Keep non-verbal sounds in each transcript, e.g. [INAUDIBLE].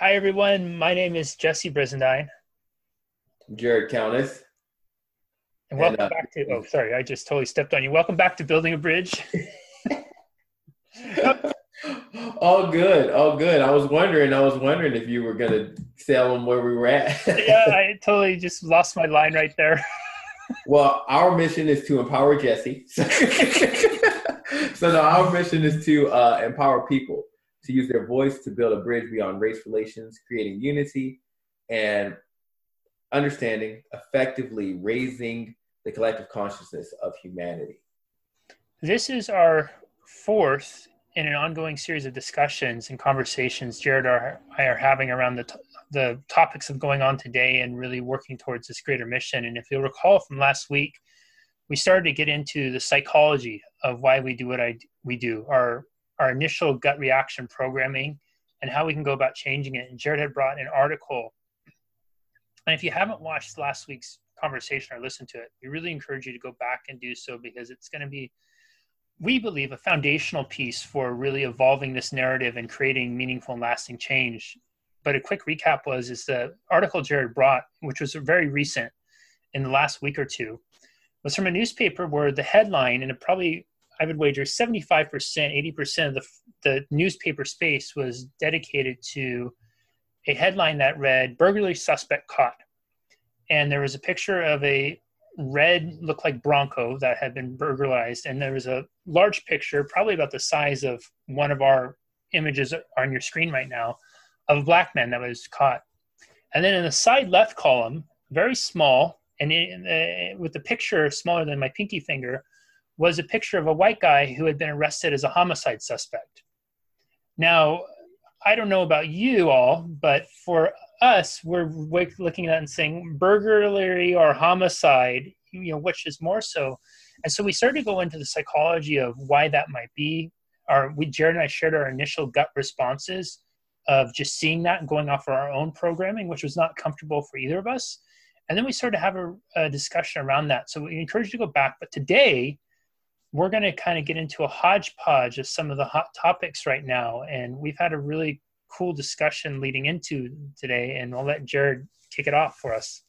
Hi, everyone. My name is Jesse Brizendine. Jared Countess. And welcome and, uh, back to, oh, sorry, I just totally stepped on you. Welcome back to Building a Bridge. [LAUGHS] [LAUGHS] all good, all good. I was wondering, I was wondering if you were going to tell them where we were at. yeah, [LAUGHS] I totally just lost my line right there. well, our mission is to empower Jesse. so, no, our mission is to uh, empower people to use their voice to build a bridge beyond race relations, creating unity and understanding, effectively raising the collective consciousness of humanity. This is our fourth in an ongoing series of discussions and conversations Jared and I are having around the, t- the topics of going on today and really working towards this greater mission. And if you'll recall from last week, we started to get into the psychology of why we do what I, we do, our our initial gut reaction programming and how we can go about changing it. And Jared had brought an article. And if you haven't watched last week's conversation or listened to it, we really encourage you to go back and do so because it's going to be, we believe, a foundational piece for really evolving this narrative and creating meaningful and lasting change. But a quick recap was is the article Jared brought, which was very recent in the last week or two, was from a newspaper where the headline, and it probably I would wager 75%, 80% of the, the newspaper space was dedicated to a headline that read burglary suspect caught. And there was a picture of a red, looked like Bronco that had been burglarized. And there was a large picture, probably about the size of one of our images on your screen right now, of a black man that was caught. And then in the side left column, very small, and in, uh, with the picture smaller than my pinky finger, was a picture of a white guy who had been arrested as a homicide suspect. Now, I don't know about you all, but for us, we're looking at and saying burglary or homicide, you know, which is more so. And so we started to go into the psychology of why that might be. Our, we, Jared and I shared our initial gut responses of just seeing that and going off of our own programming, which was not comfortable for either of us. And then we started to have a, a discussion around that. So we encourage you to go back. But today, we're going to kind of get into a hodgepodge of some of the hot topics right now. And we've had a really cool discussion leading into today, and I'll let Jared kick it off for us.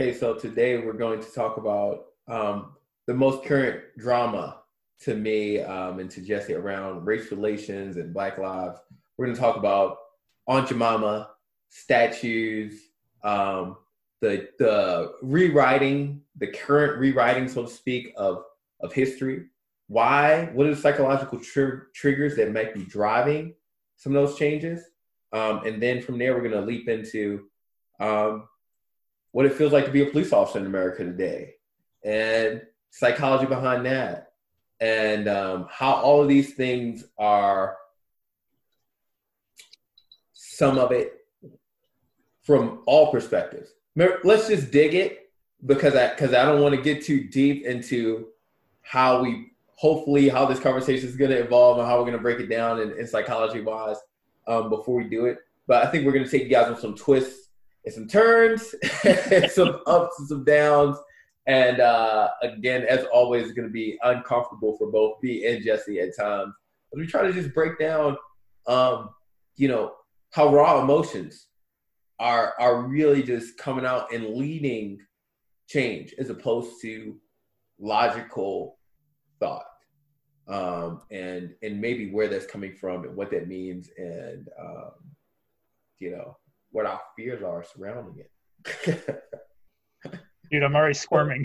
Okay, so today we're going to talk about um, the most current drama to me um, and to Jesse around race relations and Black lives. We're going to talk about Aunt Jemima, statues, um, the the rewriting, the current rewriting, so to speak, of of history, why, what are the psychological tr- triggers that might be driving some of those changes? Um, and then from there, we're going to leap into um, what it feels like to be a police officer in America today and psychology behind that and um, how all of these things are some of it from all perspectives. Let's just dig it because I because I don't want to get too deep into how we hopefully how this conversation is going to evolve and how we're going to break it down in, in psychology wise um, before we do it. But I think we're going to take you guys on some twists and some turns, [LAUGHS] and some ups and some downs. And uh, again, as always, it's going to be uncomfortable for both me and Jesse at times. But we try to just break down, um, you know, how raw emotions are are really just coming out and leading change as opposed to logical thought um, and and maybe where that's coming from and what that means and um, you know what our fears are surrounding it. [LAUGHS] Dude i'm already squirming.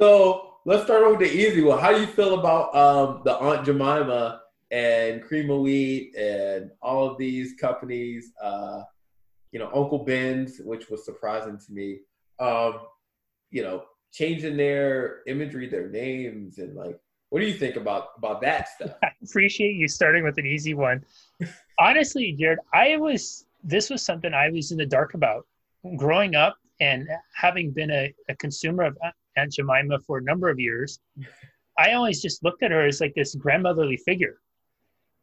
So let's start with the easy one. How do you feel about um, the aunt jemima and cream of wheat and all of these companies uh, you know uncle ben's which was surprising to me. Um, you know changing their imagery, their names, and like, what do you think about about that stuff? [LAUGHS] I appreciate you starting with an easy one. [LAUGHS] Honestly, Jared, I was this was something I was in the dark about growing up and having been a, a consumer of Aunt Jemima for a number of years. I always just looked at her as like this grandmotherly figure.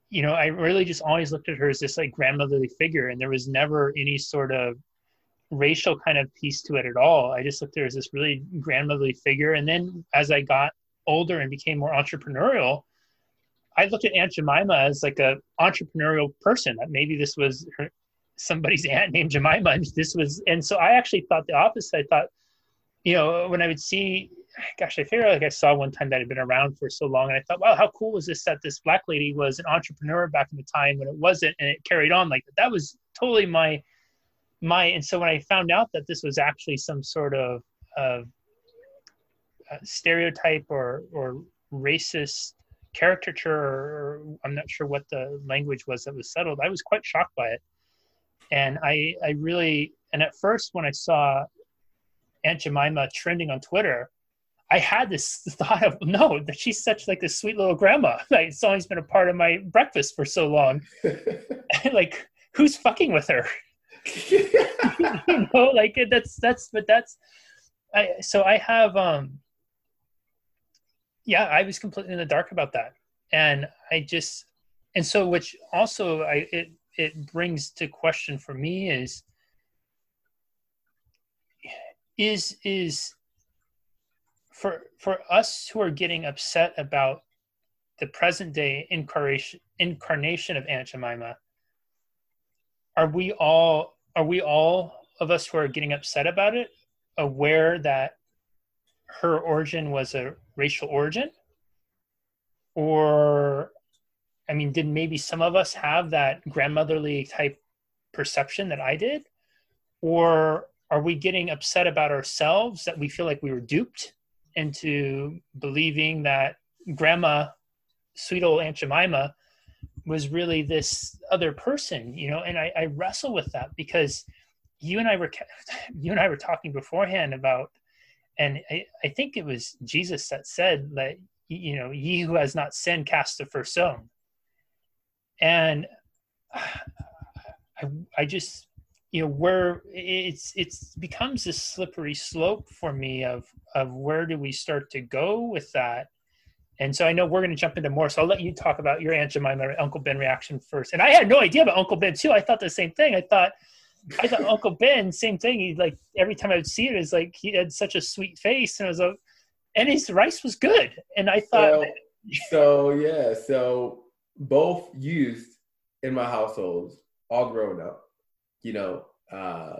You know, I really just always looked at her as this like grandmotherly figure, and there was never any sort of racial kind of piece to it at all. I just looked at her as this really grandmotherly figure. And then as I got older and became more entrepreneurial, I looked at Aunt Jemima as like a entrepreneurial person. That maybe this was her, somebody's aunt named Jemima, and this was. And so I actually thought the opposite. I thought, you know, when I would see, gosh, I figure like I saw one time that had been around for so long, and I thought, wow, how cool was this that this black lady was an entrepreneur back in the time when it wasn't, and it carried on like that. That was totally my my. And so when I found out that this was actually some sort of of uh, stereotype or or racist caricature or I'm not sure what the language was that was settled. I was quite shocked by it. And I I really and at first when I saw Aunt Jemima trending on Twitter, I had this [LAUGHS] thought of no, that she's such like this sweet little grandma. [LAUGHS] Like it's always been a part of my breakfast for so long. [LAUGHS] like who's fucking with her? [LAUGHS] you know, like that's that's but that's I so I have um yeah, I was completely in the dark about that. And I just, and so, which also I, it, it brings to question for me is, is, is for, for us who are getting upset about the present day incarnation, incarnation of Aunt Jemima, are we all, are we all of us who are getting upset about it aware that her origin was a racial origin? Or, I mean, did maybe some of us have that grandmotherly type perception that I did? Or are we getting upset about ourselves that we feel like we were duped into believing that grandma, sweet old Aunt Jemima, was really this other person, you know? And I, I wrestle with that because you and I were [LAUGHS] you and I were talking beforehand about and I, I think it was Jesus that said that you know ye who has not sinned cast the first stone and [SIGHS] I, I just you know where it's it's becomes this slippery slope for me of of where do we start to go with that and so I know we're going to jump into more. So I'll let you talk about your Aunt Jemima, Uncle Ben reaction first. And I had no idea about Uncle Ben too. I thought the same thing. I thought I thought [LAUGHS] Uncle Ben, same thing. He like every time I would see it, is like he had such a sweet face, and I was like, and his rice was good. And I thought, so, so yeah, so both used in my households, all grown up. You know, uh,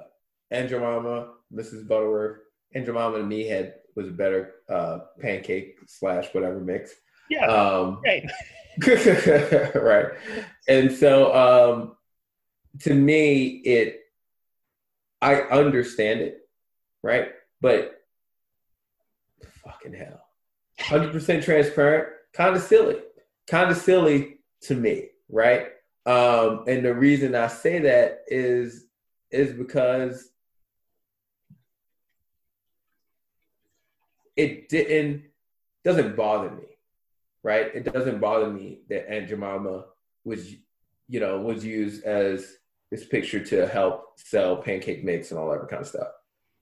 Aunt Jemima, Mrs. Butterworth, Aunt Jemima and me had was a better uh, pancake slash whatever mix. Yeah. Um, right. [LAUGHS] right. And so um, to me, it I understand it, right? But fucking hell. 100% transparent, kind of silly. Kind of silly to me, right? Um, and the reason I say that is is because it didn't doesn't bother me, right? It doesn't bother me that Aunt Jemima was, you know, was used as this picture to help sell pancake mix and all that kind of stuff?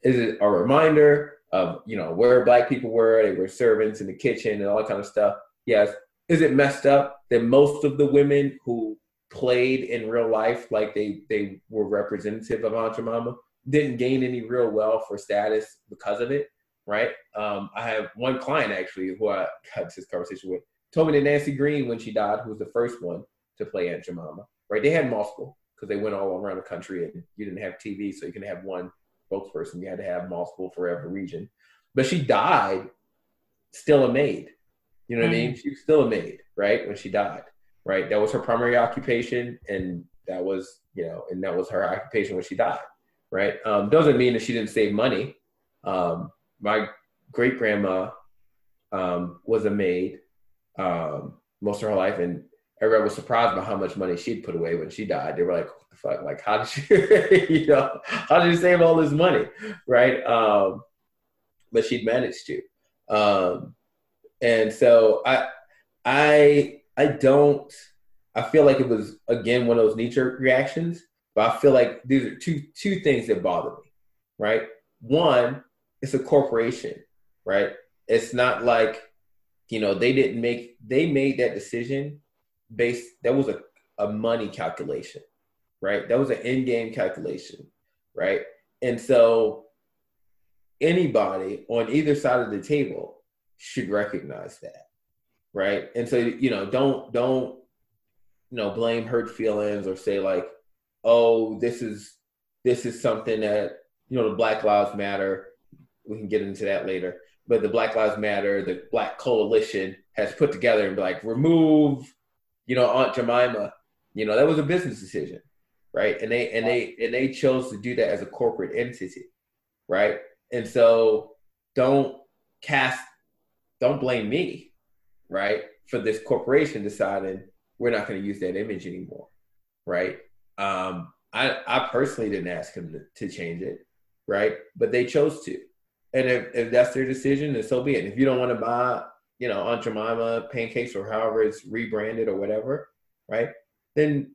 Is it a reminder of you know where black people were? They were servants in the kitchen and all that kind of stuff. Yes. Is it messed up that most of the women who played in real life like they they were representative of Aunt Jemima didn't gain any real wealth or status because of it? Right. Um, I have one client actually who I had this conversation with told me that Nancy Green, when she died, who was the first one to play Aunt Jemima, right? They had multiple because they went all around the country and you didn't have TV, so you can have one spokesperson. You had to have multiple for every region. But she died still a maid. You know what mm-hmm. I mean? Mm. She was still a maid, right? When she died, right? That was her primary occupation, and that was, you know, and that was her occupation when she died, right? Um, doesn't mean that she didn't save money. Um, my great grandma um, was a maid um, most of her life, and everyone was surprised by how much money she'd put away when she died. They were like, "What the fuck? Like, how did she, [LAUGHS] you know, how did you save all this money?" Right? Um, but she'd managed to, um, and so I, I, I don't. I feel like it was again one of those knee jerk reactions, but I feel like these are two two things that bother me. Right? One, it's a corporation, right? It's not like you know they didn't make they made that decision based that was a, a money calculation, right? That was an in-game calculation, right? And so anybody on either side of the table should recognize that, right? And so you know, don't don't you know blame hurt feelings or say like, oh, this is this is something that you know the Black Lives Matter. We can get into that later, but the Black Lives Matter, the Black Coalition has put together and be like remove, you know, Aunt Jemima. You know that was a business decision, right? And they and they and they chose to do that as a corporate entity, right? And so don't cast, don't blame me, right, for this corporation deciding we're not going to use that image anymore, right? Um, I I personally didn't ask them to, to change it, right? But they chose to, and if, if that's their decision, then so be it. If you don't want to buy, you know, Aunt Jemima pancakes or however it's rebranded or whatever, right? Then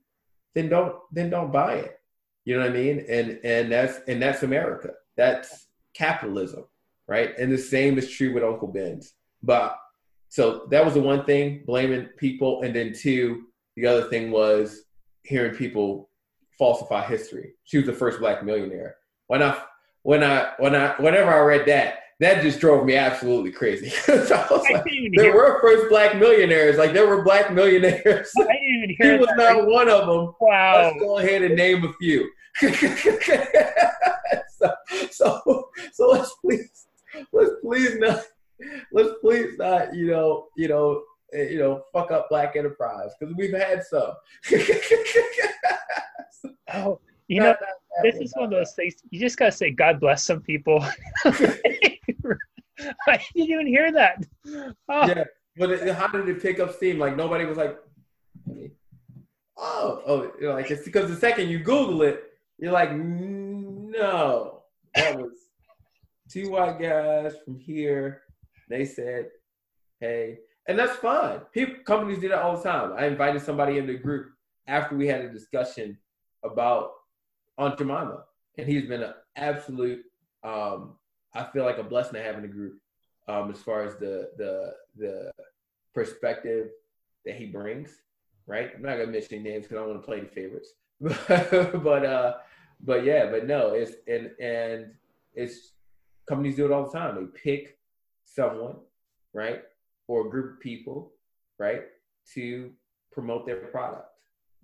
then don't then don't buy it. You know what I mean? And and that's and that's America. That's capitalism, right? And the same is true with Uncle Ben's. But so that was the one thing, blaming people, and then two, the other thing was hearing people falsify history. She was the first black millionaire. Why I when I when I whenever I read that, that just drove me absolutely crazy. [LAUGHS] so like, there were first black millionaires. Like there were black millionaires. I didn't even [LAUGHS] hear. he was that. not one of them. Wow. Let's go ahead and name a few. [LAUGHS] so, so, so let's please, let's please not, let's please not, you know, you know, eh, you know, fuck up Black Enterprise because we've had some. oh, you know, this is one of those things. You just gotta say, God bless some people. [LAUGHS] I didn't even hear that. Oh. Yeah, but it, how did it pick up steam? Like nobody was like, oh, oh, you know, like it's because the second you Google it, you're like, no, that was two white guys from here. They said, hey, and that's fine. People, companies do that all the time. I invited somebody in the group after we had a discussion about Aunt Jemima, and he's been an absolute. Um, I feel like a blessing to have in the group, um, as far as the the the perspective that he brings. Right, I'm not gonna mention any names because I don't want to play the favorites, [LAUGHS] but uh, but yeah, but no, it's and and it's companies do it all the time. They pick someone, right, or a group of people, right, to promote their product,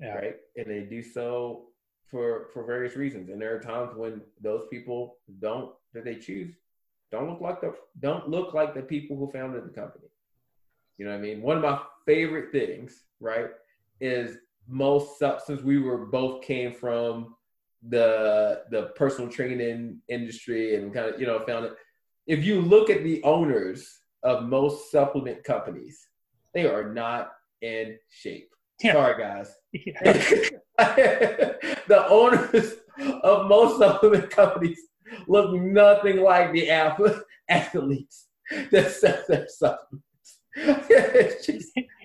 yeah. right, and they do so for for various reasons. And there are times when those people don't that they choose don't look like the don't look like the people who founded the company. You know what I mean? One of my favorite things, right, is most since we were both came from the the personal training industry and kind of you know found it. If you look at the owners of most supplement companies, they are not in shape. Yeah. Sorry, guys. Yeah. [LAUGHS] [LAUGHS] [LAUGHS] the owners of most supplement companies look nothing like the [LAUGHS] athletes that sell their supplements. [LAUGHS]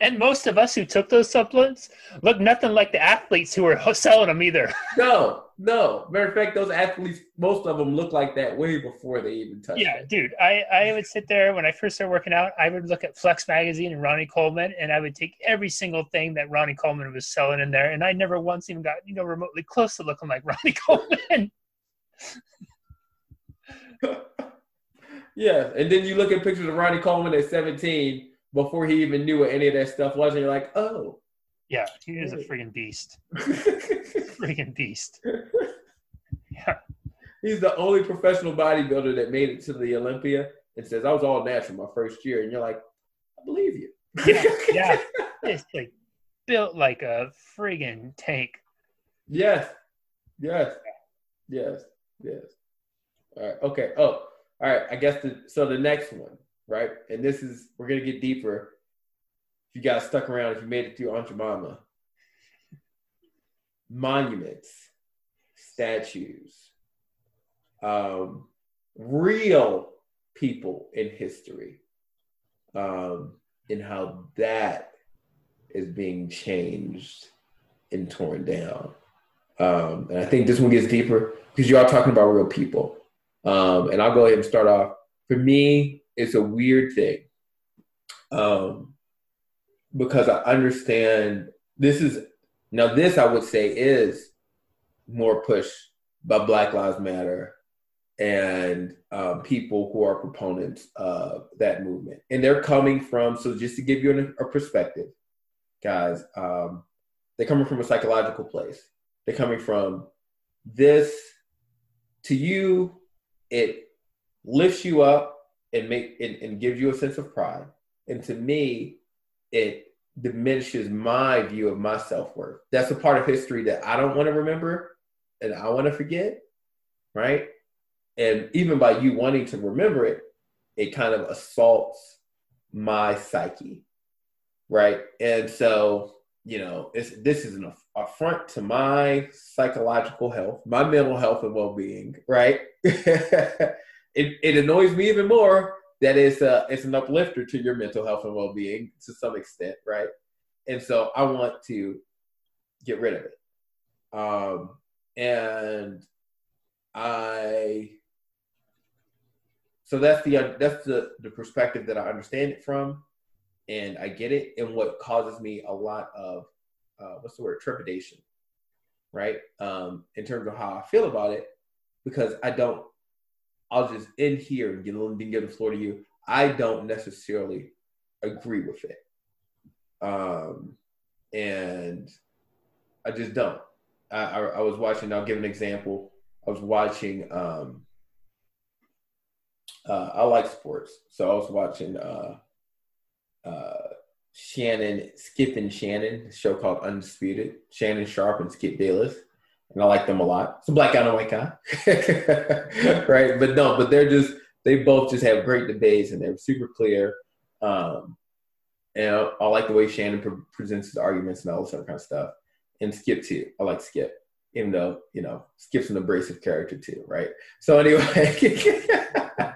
and most of us who took those supplements look nothing like the athletes who were [LAUGHS] selling them either. no, no. Matter of fact, those athletes, most of them look like that way before they even touch. It. Yeah, it. dude. I I would sit there when I first started working out. I would look at Flex magazine and Ronnie Coleman, and I would take every single thing that Ronnie Coleman was selling in there, and I never once even got you know remotely close to looking like [LAUGHS] Ronnie Coleman. [LAUGHS] yeah, and then you look at pictures of Ronnie Coleman at seventeen before he even knew what any of that stuff was, and you're like, oh. Yeah, he is a freaking beast. [LAUGHS] freaking beast. Yeah. He's the only professional bodybuilder that made it to the Olympia and says, I was all natural my first year. And you're like, I believe you. yeah, [LAUGHS] yeah. It's like built like a friggin' tank. Yes. Yes. Yes. Yes. All right. Okay. Oh, all right. I guess the so the next one right? And this is we're gonna get deeper. If you guys stuck around, if you made it through Aunt Jemima, monuments, statues, um, real people in history, um, and how that is being changed and torn down. Um, and I think this one gets deeper because you are talking about real people. Um, and I'll go ahead and start off. For me, it's a weird thing um, because I understand this is now this I would say is more push by Black Lives Matter and um, people who are proponents of that movement. And they're coming from, so just to give you a, a perspective, guys, um, they're coming from a psychological place. They're coming from this, to you, it lifts you up and make and, and gives you a sense of pride. And to me, it diminishes my view of my self-worth. That's a part of history that I don't want to remember and I want to forget, right? And even by you wanting to remember it, it kind of assaults my psyche, right? And so, you know, this is an affront to my psychological health, my mental health and well-being, right? [LAUGHS] it, it annoys me even more that it's a, it's an uplifter to your mental health and well-being to some extent, right? And so I want to get rid of it. Um, and I so that's the that's the the perspective that I understand it from, and I get it. And what causes me a lot of uh, what's the word trepidation, right? Um, in terms of how I feel about it, because I don't. I'll just end here and get then give the floor to you. I don't necessarily agree with it, um, and I just don't. I, I, I was watching. I'll give an example. I was watching. Um, uh, I like sports, so I was watching uh, uh, Shannon, Skip and Shannon, a show called Undisputed. Shannon Sharpe and Skip Bayless, and I like them a lot. It's a black guy and a white guy, right? But no, but they're just they both just have great debates and they're super clear. Um, and I, I, like the way Shannon pre- presents his arguments and all this other kind of stuff. And Skip too. I like Skip, even though you know Skip's an abrasive character too, right? So anyway. [LAUGHS]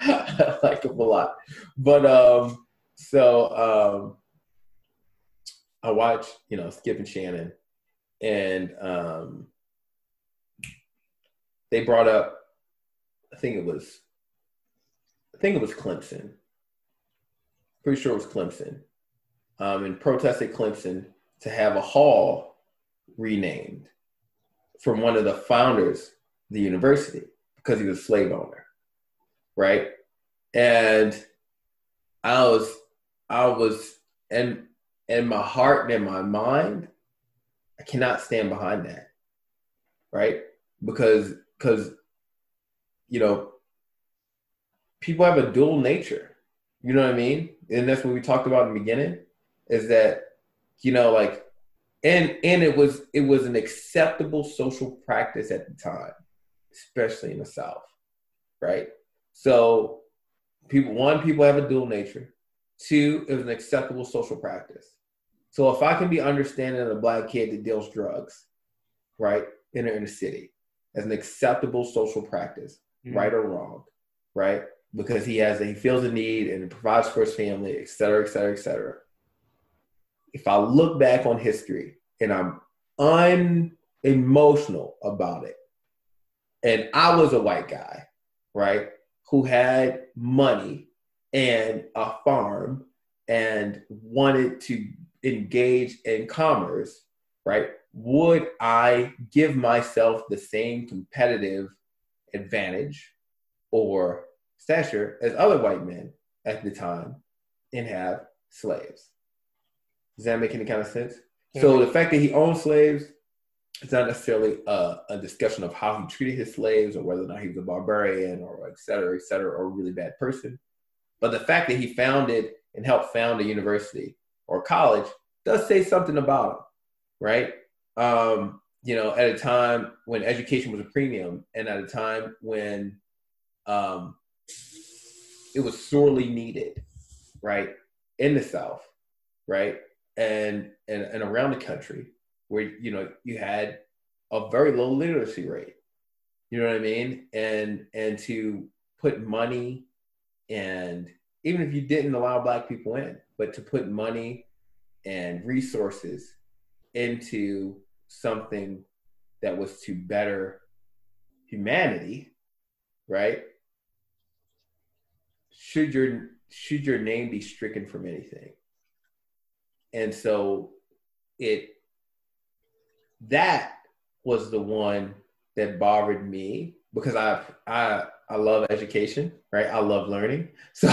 I like him a lot. But um, so um, I watch, you know, Skip and Shannon, and um, they brought up, I think it was, I think it was Clemson. Pretty sure it was Clemson, um, and protested Clemson to have a hall renamed from one of the founders of the university because he was a slave owner right? And I was, I was, and in my heart and in my mind, cannot stand behind that, right? Because, because, you know, people have a dual nature. You know what I mean? And that's what we talked about in the beginning, is that, you know, like, and and it was it was an acceptable social practice at the time, especially in the South, right? So, people one, people have a dual nature. Two, it was an acceptable social practice. So if I can be understanding of a black kid that deals drugs, right, in the inner city, as an acceptable social practice, mm-hmm. right or wrong, right, because he has a, he feels a need and provides for his family, et cetera, et cetera, et cetera. If I look back on history and I'm unemotional about it, and I was a white guy, right? who had money and a farm and wanted to engage in commerce, right? Would I give myself the same competitive advantage or stature as other white men at the time and have slaves? Does that make any kind of sense? So the fact that he owned slaves it's not necessarily a, a, discussion of how he treated his slaves or whether or not he was a barbarian or et cetera, et cetera, or a really bad person. But the fact that he founded and helped found a university or college does say something about him, right? Um, you know, at a time when education was a premium and at a time when um, it was sorely needed, right? In the South, right? And, and, and around the country where you know you had a very low literacy rate. You know what I mean? And and to put money and even if you didn't allow black people in, but to put money and resources into something that was to better humanity, right? Should your should your name be stricken from anything? And so it that was the one that bothered me because I I I love education, right? I love learning. [LAUGHS] So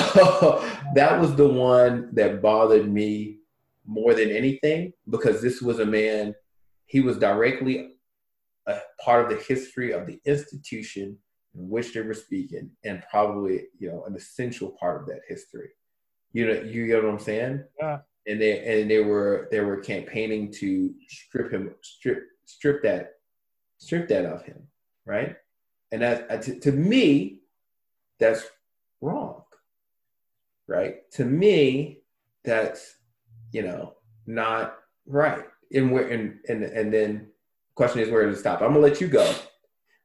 that was the one that bothered me more than anything because this was a man he was directly a part of the history of the institution in which they were speaking and probably you know an essential part of that history you know you get what i'm saying yeah and they and they were they were campaigning to strip him strip strip that strip that of him right and that uh, to, to me that's wrong right to me that's you know not right and where and and and then question is where to stop i'm gonna let you go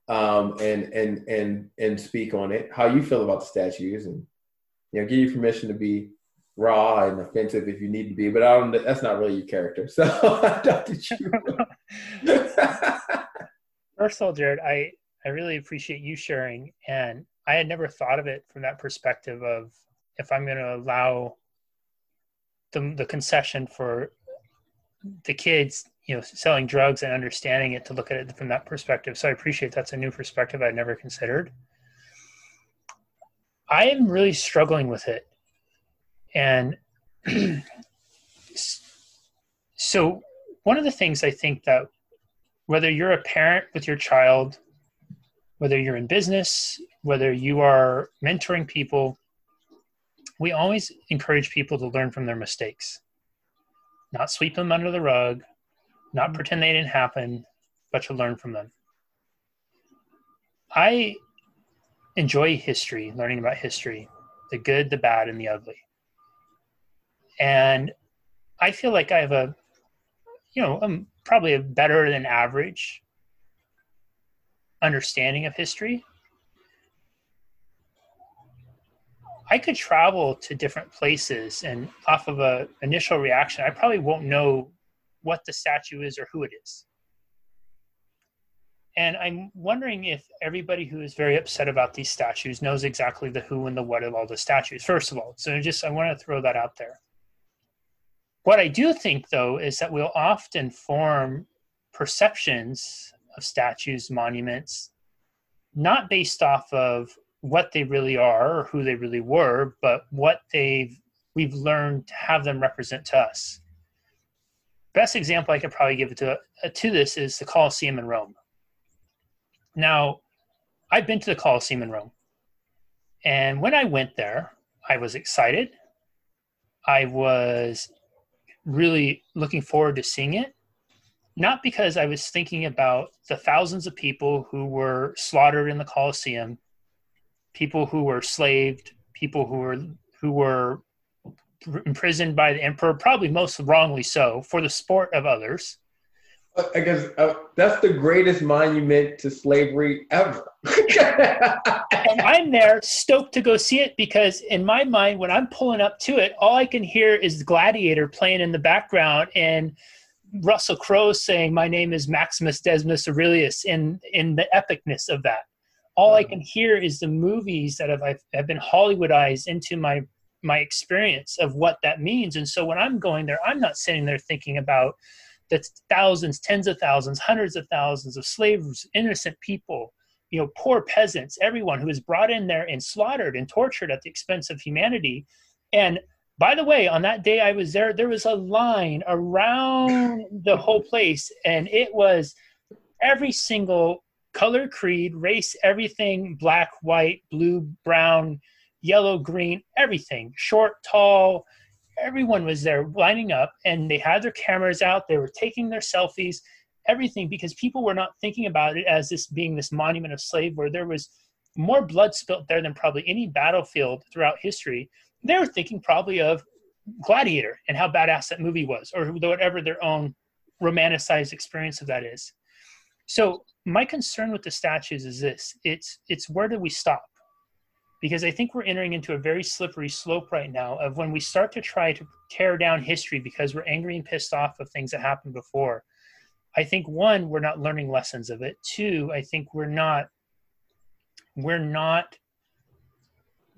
um and and and and speak on it how you feel about the statues and you know give you permission to be raw and offensive if you need to be, but I don't. That's not really your character. So [LAUGHS] Dr. [LAUGHS] [LAUGHS] First of all, Jared, I I really appreciate you sharing, and I had never thought of it from that perspective of if I'm going to allow the the concession for the kids, you know, selling drugs and understanding it to look at it from that perspective. So I appreciate that's a new perspective I'd never considered. I am really struggling with it and [CLEARS THROAT] so, one of the things I think that whether you're a parent with your child, whether you're in business, whether you are mentoring people, we always encourage people to learn from their mistakes, not sweep them under the rug, not mm-hmm. pretend they didn't happen, but to learn from them. I enjoy history, learning about history, the good, the bad, and the ugly and I feel like I have a, you know, I'm probably a better than average understanding of history. I could travel to different places, and off of a initial reaction, I probably won't know what the statue is or who it is. And I'm wondering if everybody who is very upset about these statues knows exactly the who and the what of all the statues. First of all, so just I want to throw that out there. What I do think, though, is that we'll often form perceptions of statues, monuments, not based off of what they really are or who they really were, but what they've we've learned to have them represent to us. Best example I could probably give to uh, to this is the Colosseum in Rome. Now, I've been to the Colosseum in Rome, and when I went there, I was excited. I was really looking forward to seeing it. Not because I was thinking about the thousands of people who were slaughtered in the Colosseum, people who were slaved, people who were who were imprisoned by the emperor, probably most wrongly so, for the sport of others. I guess uh, that's the greatest monument to slavery ever. [LAUGHS] and I'm there stoked to go see it because, in my mind, when I'm pulling up to it, all I can hear is the Gladiator playing in the background and Russell Crowe saying, "My name is Maximus Decimus Aurelius." In in the epicness of that, all I uh-huh. can hear is the movies that have have been Hollywoodized into my my experience of what that means. And so when I'm going there, I'm not sitting there thinking about the thousands, tens of thousands, hundreds of thousands of slaves, innocent people, you know, poor peasants, everyone who was brought in there and slaughtered and tortured at the expense of humanity. And by the way, on that day I was there, there was a line around the whole place, and it was every single color, creed, race, everything black, white, blue, brown, yellow, green, everything short, tall, everyone was there lining up and they had their cameras out they were taking their selfies everything because people were not thinking about it as this being this monument of slave where there was more blood spilt there than probably any battlefield throughout history they were thinking probably of gladiator and how badass that movie was or whatever their own romanticized experience of that is so my concern with the statues is this it's it's where do we stop because I think we're entering into a very slippery slope right now of when we start to try to tear down history because we're angry and pissed off of things that happened before. I think one, we're not learning lessons of it. Two, I think we're not we're not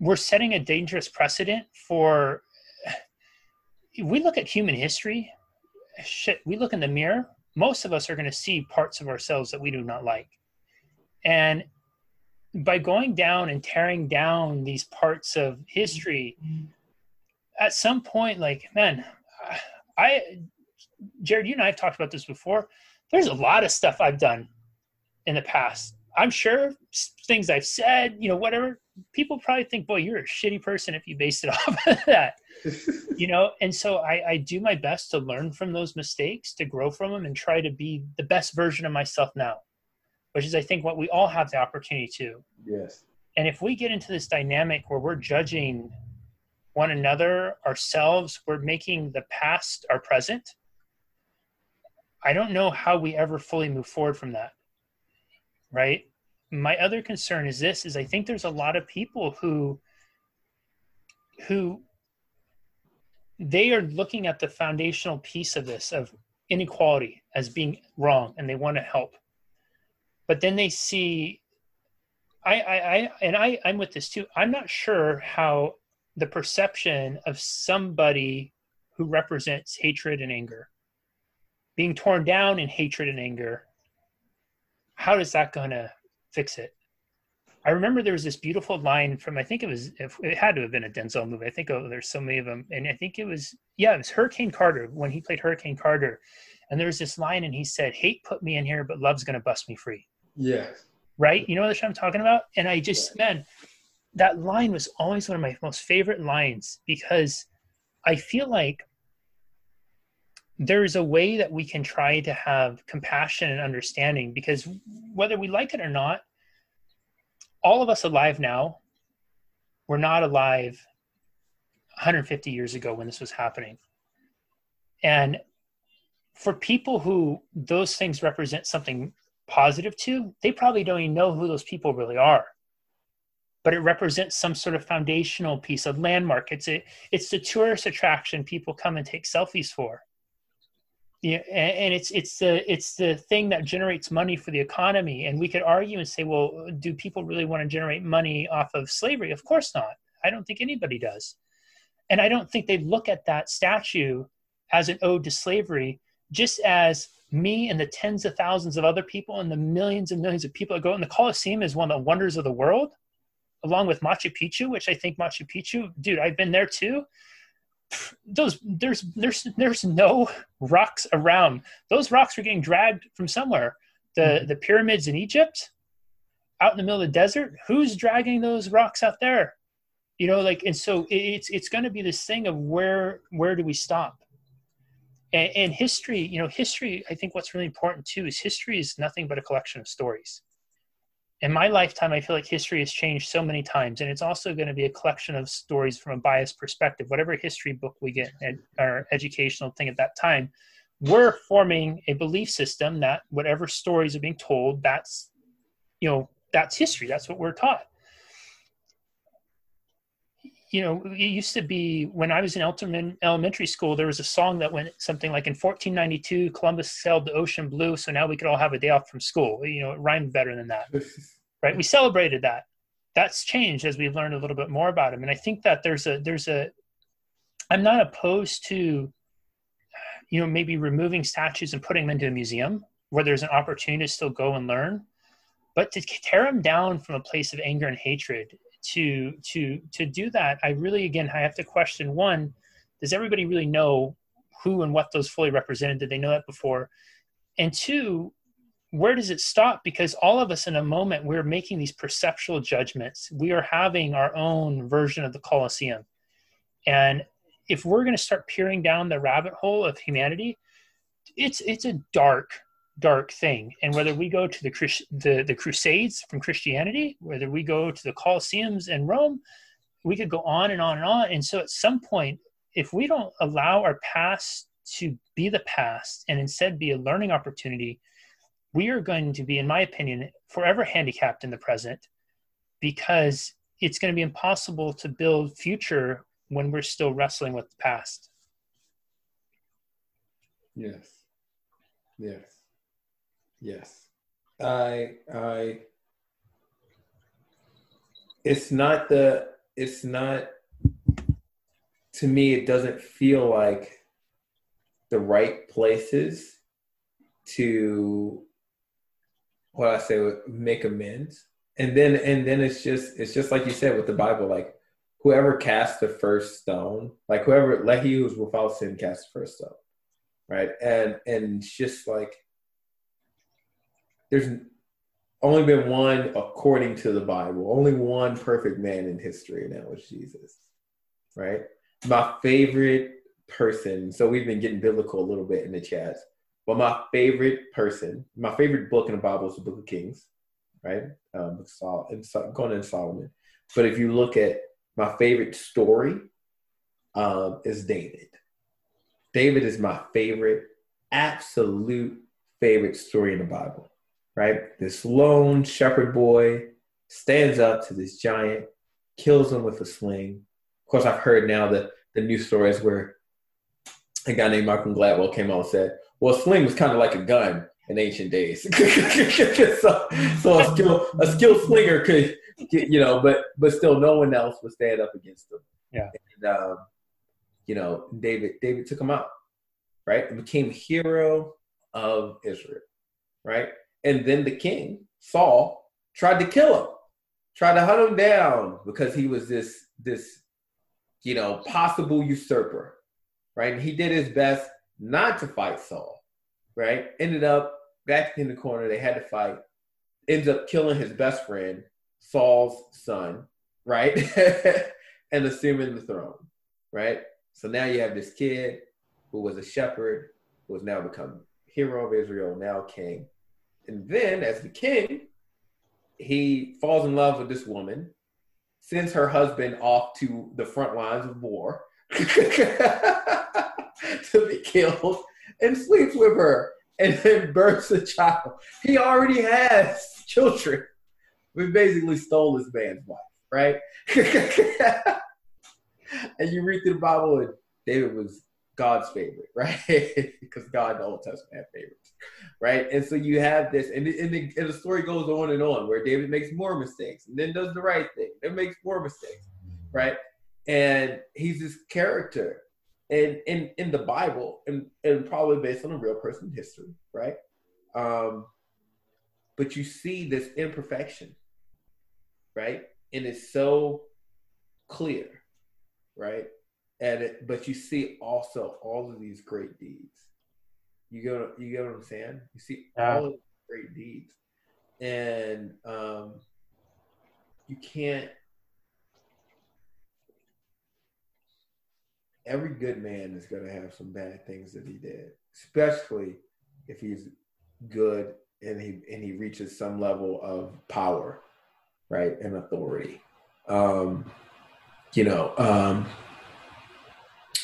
we're setting a dangerous precedent for we look at human history shit we look in the mirror most of us are going to see parts of ourselves that we do not like And by going down and tearing down these parts of history, at some point, like, man, I, Jared, you and I have talked about this before. There's a lot of stuff I've done in the past. I'm sure things I've said, you know, whatever, people probably think, boy, you're a shitty person if you base it [LAUGHS] off of that. [LAUGHS] you know, and so I, I do my best to learn from those mistakes, to grow from them, and try to be the best version of myself now which is I think what we all have the opportunity to. Yes. And if we get into this dynamic where we're judging one another, ourselves, we're making the past our present. I don't know how we ever fully move forward from that. Right? My other concern is this is I think there's a lot of people who who they are looking at the foundational piece of this of inequality as being wrong and they want to help but then they see I, I, I and I, I'm with this too. I'm not sure how the perception of somebody who represents hatred and anger being torn down in hatred and anger, how is that going to fix it? I remember there was this beautiful line from I think it was it had to have been a Denzel movie. I think oh, there's so many of them, and I think it was yeah, it was Hurricane Carter when he played Hurricane Carter, and there was this line, and he said, "Hate put me in here, but love's gonna bust me free." Yeah. Right? You know what I'm talking about? And I just, yeah. man, that line was always one of my most favorite lines because I feel like there's a way that we can try to have compassion and understanding because whether we like it or not, all of us alive now, we're not alive 150 years ago when this was happening. And for people who those things represent something positive to, they probably don't even know who those people really are. But it represents some sort of foundational piece of landmark. It's a, it's the tourist attraction people come and take selfies for. And it's it's the it's the thing that generates money for the economy. And we could argue and say, well, do people really want to generate money off of slavery? Of course not. I don't think anybody does. And I don't think they look at that statue as an ode to slavery, just as me and the tens of thousands of other people and the millions and millions of people that go. And the Colosseum is one of the wonders of the world, along with Machu Picchu, which I think Machu Picchu, dude, I've been there too. Those there's there's there's no rocks around. Those rocks are getting dragged from somewhere. The mm-hmm. the pyramids in Egypt, out in the middle of the desert. Who's dragging those rocks out there? You know, like and so it's it's going to be this thing of where where do we stop? and, and history you know history i think what's really important too is history is nothing but a collection of stories in my lifetime i feel like history has changed so many times and it's also going to be a collection of stories from a biased perspective. Whatever history book we get at our educational thing at that time we're forming a belief system that whatever stories are being told that's you know that's history. That's what we're taught you know, it used to be when I was in Elterman Elementary School, there was a song that went something like in 1492, Columbus sailed the ocean blue, so now we could all have a day off from school. You know, it rhymed better than that, [LAUGHS] right? We celebrated that. That's changed as we've learned a little bit more about him, and I think that there's a there's a. I'm not opposed to, you know, maybe removing statues and putting them into a museum where there's an opportunity to still go and learn, but to tear them down from a place of anger and hatred to to to do that i really again i have to question one does everybody really know who and what those fully represented? Did they know that before? And two where does it stop? Because all of us in a moment we're making these perceptual judgments. We are having our own version of the colosseum. And if we're going to start peering down the rabbit hole of humanity it's it's a dark dark thing. And whether we go to the, the, the Crusades from Christianity, whether we go to the Colosseums in Rome, we could go on and on and on. And so at some point, if we don't allow our past to be the past and instead be a learning opportunity, we are going to be, in my opinion, forever handicapped in the present because it's going to be impossible to build future when we're still wrestling with the past. Yes. Yes. Yes. I I it's not the it's not to me it doesn't feel like the right places to what I say, make amends. And then and then it's just it's just like you said with the Bible, like whoever casts the first stone, like whoever let he who's without sin cast the first stone. Right. And and just like there's only been one according to the Bible, only one perfect man in history, and that was Jesus. Right? My favorite person, so we've been getting biblical a little bit in the chat, but my favorite person, my favorite book in the Bible is the Book of Kings, right? Um, Sol- going in Solomon. But if you look at my favorite story, um, is David. David is my favorite, absolute favorite story in the Bible right? This lone shepherd boy stands up to this giant, kills him with a sling. Of course, I've heard now that the news stories where a guy named Malcolm Gladwell came out and said, well, a sling was kind of like a gun in ancient days. [LAUGHS] so, so a skill a skilled slinger could, you know, but but still, no one else would stand up against him. Yeah. And, um, you know, David David took him out, right, and became hero of Israel, right. And then the king, Saul, tried to kill him, tried to hunt him down because he was this this you know possible usurper, right? And he did his best not to fight Saul, right? Ended up back in the corner. They had to fight. Ends up killing his best friend, Saul's son, right? [LAUGHS] and assuming the throne, right? So now you have this kid who was a shepherd, who has now become hero of Israel, now king, and then, as the king, he falls in love with this woman, sends her husband off to the front lines of war [LAUGHS] to be killed, and sleeps with her, and then births a child. He already has children. We basically stole this man's wife, right? [LAUGHS] and you read through the Bible, and David was God's favorite, [LAUGHS] right? because God, the Old Testament, had favorites, right? And so you have this, and, and, the, and the story goes on and on where David makes more mistakes and then does the right thing, then makes more mistakes, right? And he's this character in, in, in the Bible and, and probably based on a real person history, right? Um, but you see this imperfection, right? And it's so clear, right? And it, but you see also all of these great deeds. You go, you get what I'm saying? You see yeah. all of these great deeds, and um, you can't. Every good man is going to have some bad things that he did, especially if he's good and he and he reaches some level of power, right, and authority. Um, you know, um,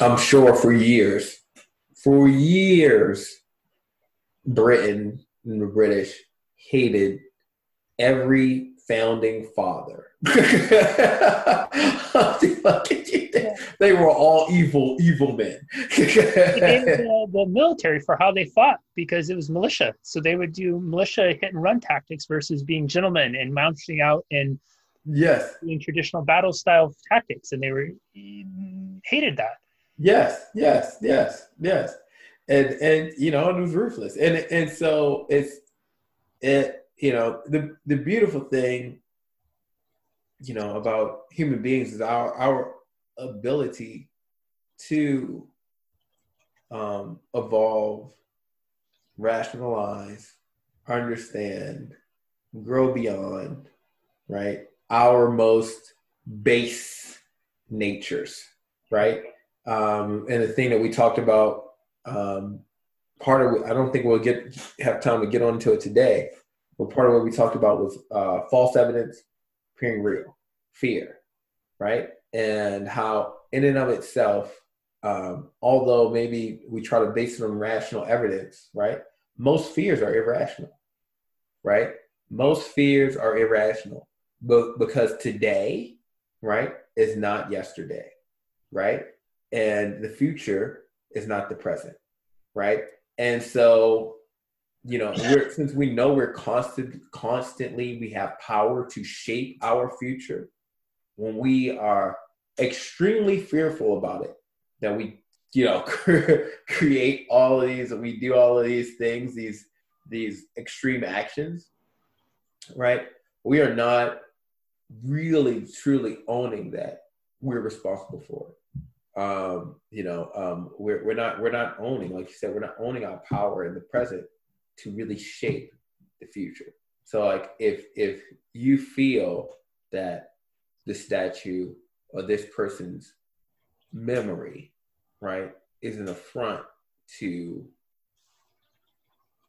I'm sure for years, for years, Britain and the British hated every founding father. [LAUGHS] they were all evil, evil men. the, the military for how they fought because it was militia. So they would do militia hit and run tactics versus being gentlemen and mounting out and yes, doing traditional battle style tactics, and they were mm, hated that. Yes, yes, yes, yes. And and you know, it was ruthless. And and so it's it you know, the the beautiful thing, you know, about human beings is our our ability to um, evolve, rationalize, understand, grow beyond, right? Our most base natures, right? Um, and the thing that we talked about, um, part of I don't think we'll get have time to get onto it today, but part of what we talked about was uh, false evidence appearing real, fear, right? And how in and of itself, um, although maybe we try to base it on rational evidence, right? Most fears are irrational, right? Most fears are irrational, but because today, right, is not yesterday, right? And the future is not the present, right? And so, you know, we're, since we know we're constant, constantly, we have power to shape our future. When we are extremely fearful about it, that we, you know, [LAUGHS] create all of these, we do all of these things, these these extreme actions, right? We are not really truly owning that we're responsible for it. Um, you know, um, we're we're not we're not owning, like you said, we're not owning our power in the present to really shape the future. So like if if you feel that the statue or this person's memory, right, is an affront to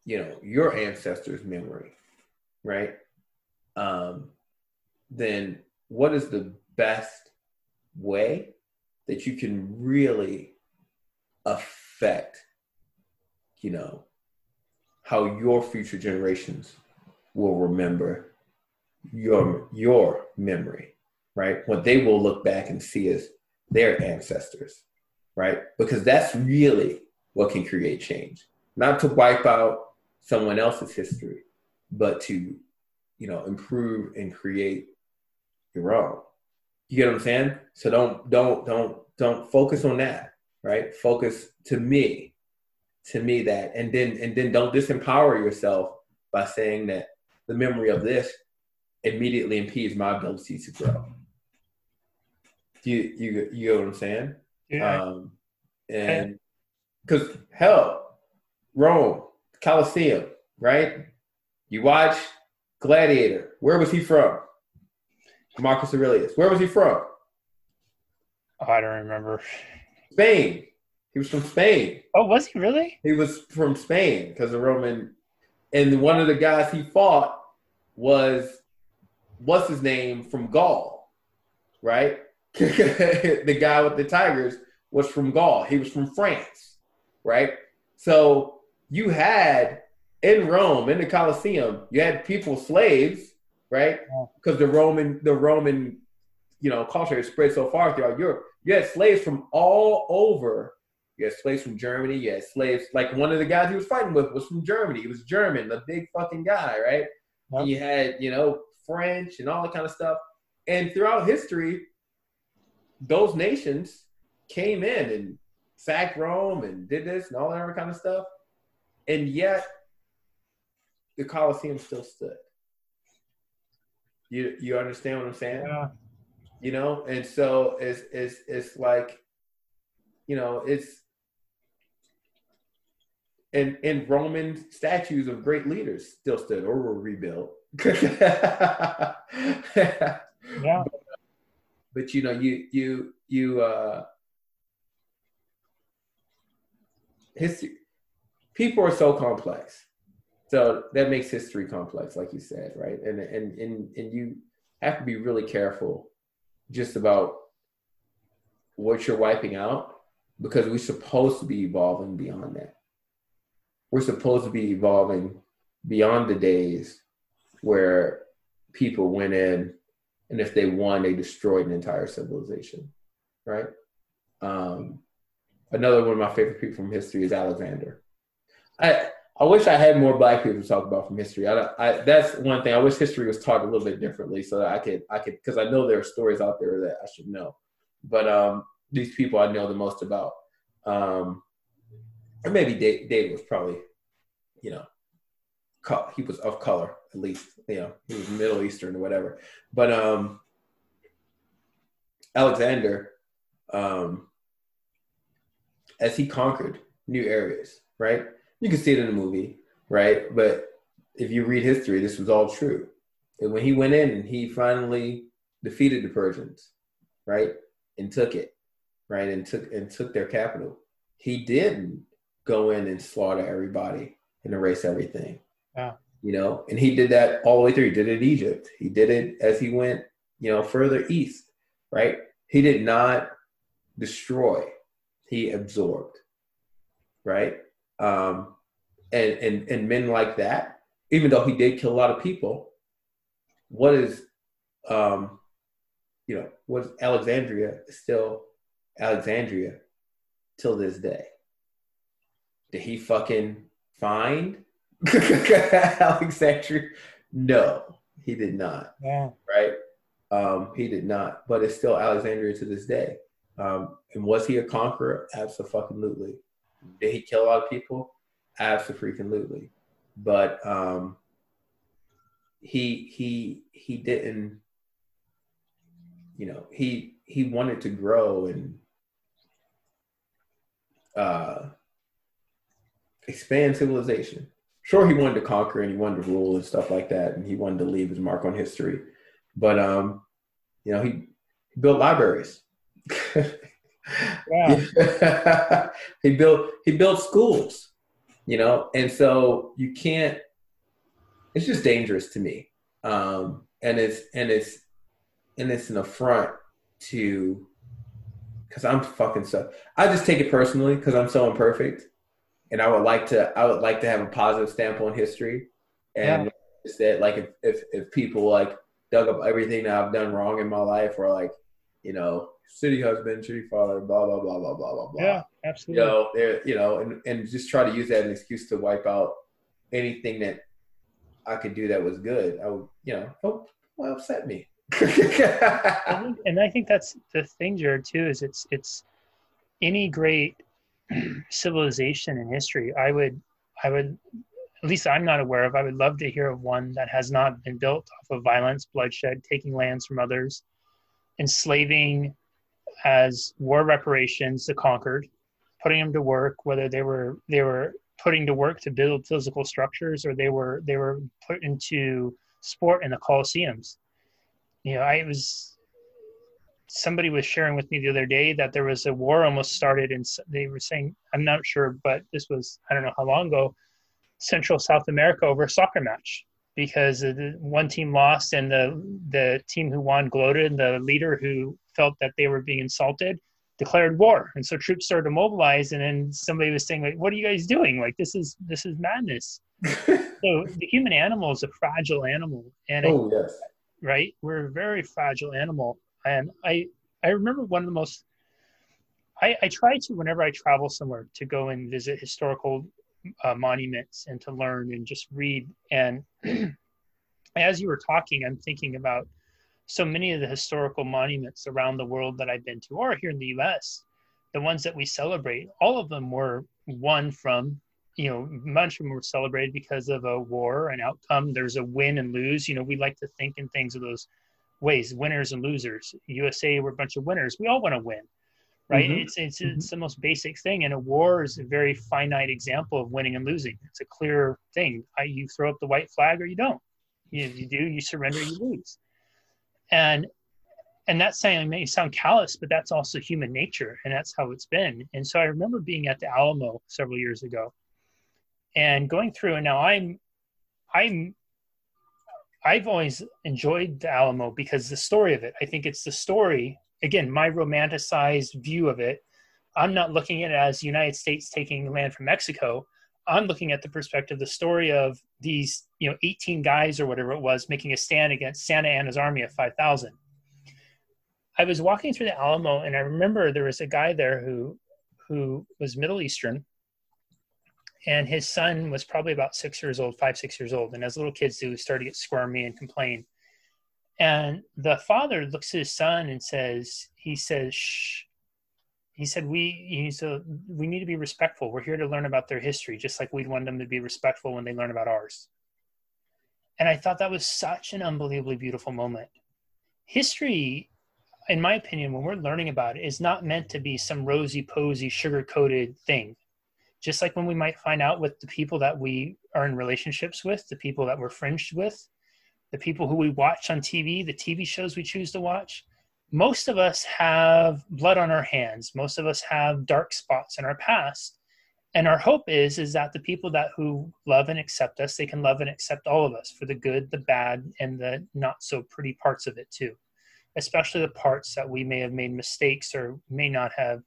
you know your ancestors' memory, right? Um, then what is the best way that you can really affect, you know, how your future generations will remember your your memory, right? What they will look back and see as their ancestors, right? Because that's really what can create change. Not to wipe out someone else's history, but to, you know, improve and create your own. You get what I'm saying? So don't don't don't don't focus on that, right? Focus to me, to me that, and then and then don't disempower yourself by saying that the memory of this immediately impedes my ability to grow. You you you know what I'm saying? Yeah. Um, and because hell, Rome, Colosseum, right? You watch Gladiator. Where was he from? Marcus Aurelius. Where was he from? Oh, I don't remember. Spain. He was from Spain. Oh, was he really? He was from Spain because the Roman, and one of the guys he fought was what's his name from Gaul, right? [LAUGHS] the guy with the tigers was from Gaul. He was from France, right? So you had in Rome, in the Colosseum, you had people slaves right? Because the Roman, the Roman, you know, culture spread so far throughout Europe. You had slaves from all over. You had slaves from Germany. You had slaves like one of the guys he was fighting with was from Germany. He was German, the big fucking guy, right? Yep. You had you know French and all that kind of stuff. And throughout history, those nations came in and sacked Rome and did this and all that other kind of stuff. And yet, the Colosseum still stood. You you understand what I'm saying? Yeah. You know, and so it's it's it's like, you know, it's and and Roman statues of great leaders still stood or were rebuilt. [LAUGHS] yeah. But, but you know, you you you uh history people are so complex so that makes history complex, like you said, right? And and and and you have to be really careful just about what you're wiping out because we're supposed to be evolving beyond that. We're supposed to be evolving beyond the days where people went in and if they won, they destroyed an entire civilization, right? Um, another one of my favorite people from history is Alexander. I I wish I had more black people to talk about from history. I, I, that's one thing. I wish history was taught a little bit differently so that I could, I could, because I know there are stories out there that I should know. But um, these people I know the most about, um, or maybe Dave, Dave was probably, you know, he was of color at least. You know, he was Middle Eastern or whatever. But um, Alexander, um, as he conquered new areas, right? You can see it in the movie, right? But if you read history, this was all true. And when he went in and he finally defeated the Persians, right, and took it, right, and took and took their capital, he didn't go in and slaughter everybody and erase everything. Yeah. You know, and he did that all the way through. He did it in Egypt. He did it as he went, you know, further east, right? He did not destroy. He absorbed, right? Um, and, and, and men like that, even though he did kill a lot of people, what is, um, you know, was Alexandria still Alexandria till this day? Did he fucking find [LAUGHS] Alexandria? No, he did not. Yeah. Right? Um, he did not. But it's still Alexandria to this day. Um, and was he a conqueror? Absolutely. Did he kill a lot of people? Absolutely. But um, he he he didn't you know he he wanted to grow and uh expand civilization sure he wanted to conquer and he wanted to rule and stuff like that and he wanted to leave his mark on history but um you know he, he built libraries [LAUGHS] yeah. [LAUGHS] he built he built schools you know and so you can't it's just dangerous to me um and it's and it's and it's an affront to because i'm fucking so i just take it personally because i'm so imperfect and i would like to i would like to have a positive stamp on history and yeah. that like if, if if people like dug up everything that i've done wrong in my life or like you know city husband, city father, blah blah blah blah blah blah blah. Yeah, absolutely. You know, there, you know, and and just try to use that as an excuse to wipe out anything that I could do that was good. I would, you know, oh, well, upset me. and I think that's the thing, Jared, too, is it's it's any great [CLEARS THROAT] civilization in history. I would, I would, at least I'm not aware of. I would love to hear of one that has not been built off of violence, bloodshed, taking lands from others, enslaving as war reparations the conquered, putting them to work, whether they were they were putting to work to build physical structures or they were they were put into sport in the coliseums. You know, I was somebody was sharing with me the other day that there was a war almost started and they were saying I'm not sure, but this was I don't know how long ago, Central South America over a soccer match because the one team lost and the the team who won gloated. The leader who felt that they were being insulted declared war, and so troops started to mobilize. And then somebody was saying, "Like, what are you guys doing? Like, this is this is madness." [LAUGHS] so the human animal is a fragile animal, and oh it, yes, right, we're a very fragile animal. And I I remember one of the most I, I try to whenever I travel somewhere to go and visit historical uh, monuments and to learn and just read. And [CLEARS THROAT] as you were talking, I'm thinking about so many of the historical monuments around the world that I've been to, or here in the US, the ones that we celebrate, all of them were won from, you know, much of them were celebrated because of a war, an outcome. There's a win and lose. You know, we like to think in things of those ways, winners and losers. USA were a bunch of winners. We all want to win right? Mm-hmm. It's it's, mm-hmm. it's the most basic thing, and a war is a very finite example of winning and losing. It's a clear thing. I, you throw up the white flag or you don't. You, you do. You surrender. You lose. And and that saying may sound callous, but that's also human nature, and that's how it's been. And so I remember being at the Alamo several years ago, and going through. And now I'm I'm I've always enjoyed the Alamo because the story of it. I think it's the story again my romanticized view of it i'm not looking at it as united states taking land from mexico i'm looking at the perspective the story of these you know 18 guys or whatever it was making a stand against santa anna's army of 5000 i was walking through the alamo and i remember there was a guy there who who was middle eastern and his son was probably about six years old five six years old and as little kids do start to get squirmy and complain and the father looks at his son and says, he says, shh. He said, we, he's a, we need to be respectful. We're here to learn about their history, just like we'd want them to be respectful when they learn about ours. And I thought that was such an unbelievably beautiful moment. History, in my opinion, when we're learning about it, is not meant to be some rosy posy, sugar coated thing. Just like when we might find out with the people that we are in relationships with, the people that we're fringed with, the people who we watch on TV, the TV shows we choose to watch, most of us have blood on our hands. Most of us have dark spots in our past. And our hope is is that the people that who love and accept us, they can love and accept all of us for the good, the bad, and the not so pretty parts of it too. Especially the parts that we may have made mistakes or may not have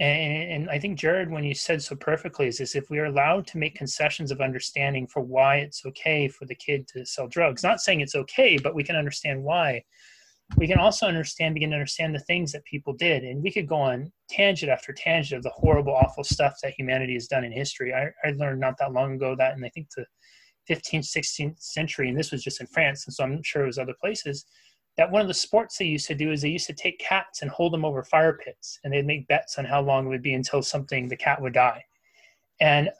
and, and, I think Jared, when you said so perfectly, is this: if we are allowed to make concessions of understanding for why it's okay for the kid to sell drugs, not saying it's okay, but we can understand why. We can also understand, begin to understand the things that people did, and we could go on tangent after tangent of the horrible, awful stuff that humanity has done in history. I, I learned not that long ago that, and I think the 15th, 16th century, and this was just in France, and so I'm sure it was other places that one of the sports they used to do is they used to take cats and hold them over fire pits and they'd make bets on how long it would be until something the cat would die and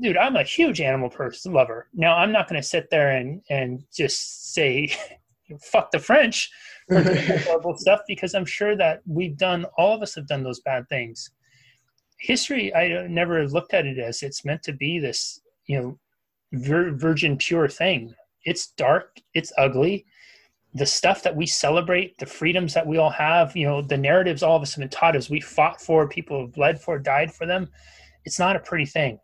dude, I'm a huge animal person lover. Now I'm not going to sit there and and just say [LAUGHS] fuck the French [LAUGHS] horrible stuff because I'm sure that we've done all of us have done those bad things. History, I never looked at it as it's meant to be this, you know, vir- virgin pure thing. It's dark, it's ugly. The stuff that we celebrate, the freedoms that we all have, you know, the narratives all of us have been taught as we fought for, people have bled for, died for them. It's not a pretty thing.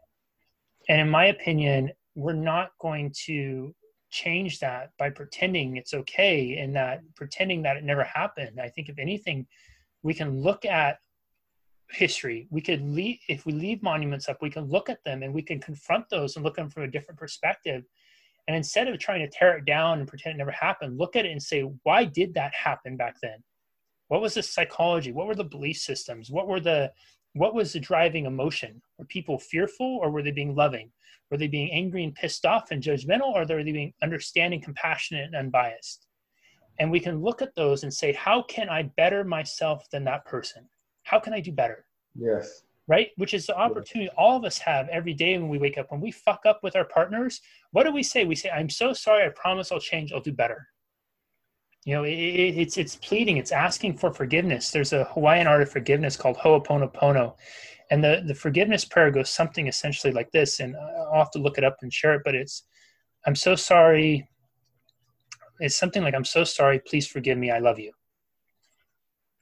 And in my opinion, we're not going to change that by pretending it's okay and that pretending that it never happened. I think if anything, we can look at history. We could leave if we leave monuments up, we can look at them and we can confront those and look at them from a different perspective. And instead of trying to tear it down and pretend it never happened, look at it and say, why did that happen back then? What was the psychology? What were the belief systems? What were the what was the driving emotion? Were people fearful or were they being loving? Were they being angry and pissed off and judgmental, or were they being understanding, compassionate, and unbiased? And we can look at those and say, how can I better myself than that person? How can I do better? Yes. Right? Which is the opportunity all of us have every day when we wake up. When we fuck up with our partners, what do we say? We say, I'm so sorry. I promise I'll change. I'll do better. You know, it, it's it's pleading. It's asking for forgiveness. There's a Hawaiian art of forgiveness called Ho'oponopono, and the, the forgiveness prayer goes something essentially like this. And I'll have to look it up and share it, but it's, I'm so sorry. It's something like, I'm so sorry. Please forgive me. I love you.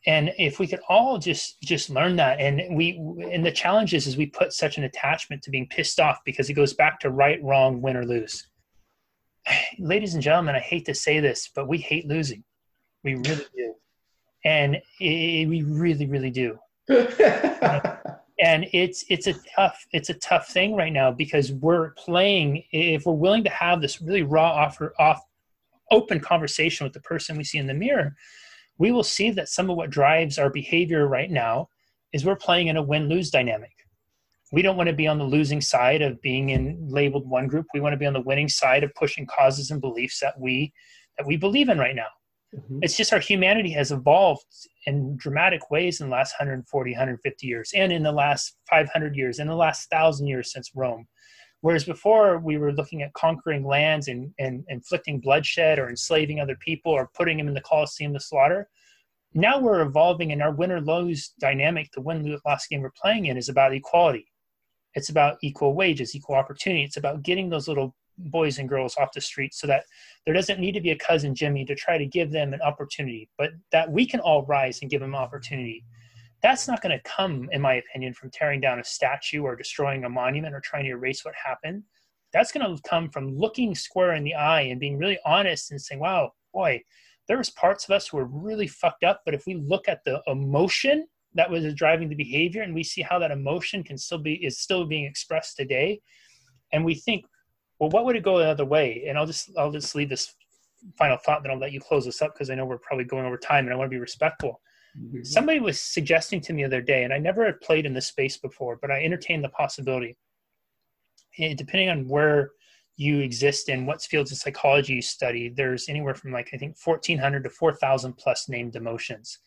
And if we could all just just learn that, and we and the challenge is, is we put such an attachment to being pissed off because it goes back to right, wrong, win or lose. [SIGHS] Ladies and gentlemen, I hate to say this, but we hate losing. We really do, and it, we really, really do. [LAUGHS] and it's it's a tough it's a tough thing right now because we're playing if we're willing to have this really raw offer off open conversation with the person we see in the mirror we will see that some of what drives our behavior right now is we're playing in a win-lose dynamic we don't want to be on the losing side of being in labeled one group we want to be on the winning side of pushing causes and beliefs that we that we believe in right now Mm-hmm. It's just our humanity has evolved in dramatic ways in the last 140, 150 years, and in the last 500 years, in the last thousand years since Rome. Whereas before we were looking at conquering lands and, and inflicting bloodshed or enslaving other people or putting them in the Colosseum to slaughter, now we're evolving in our win or lose dynamic. The win loss game we're playing in is about equality. It's about equal wages, equal opportunity. It's about getting those little boys and girls off the street so that there doesn't need to be a cousin Jimmy to try to give them an opportunity, but that we can all rise and give them opportunity. That's not going to come, in my opinion, from tearing down a statue or destroying a monument or trying to erase what happened. That's going to come from looking square in the eye and being really honest and saying, wow, boy, there's parts of us who are really fucked up, but if we look at the emotion that was driving the behavior and we see how that emotion can still be is still being expressed today and we think well, what would it go the other way? And I'll just I'll just leave this final thought, then I'll let you close this up because I know we're probably going over time, and I want to be respectful. Mm-hmm. Somebody was suggesting to me the other day, and I never had played in this space before, but I entertained the possibility. And depending on where you exist in what fields of psychology you study, there's anywhere from like I think 1,400 to 4,000 plus named emotions,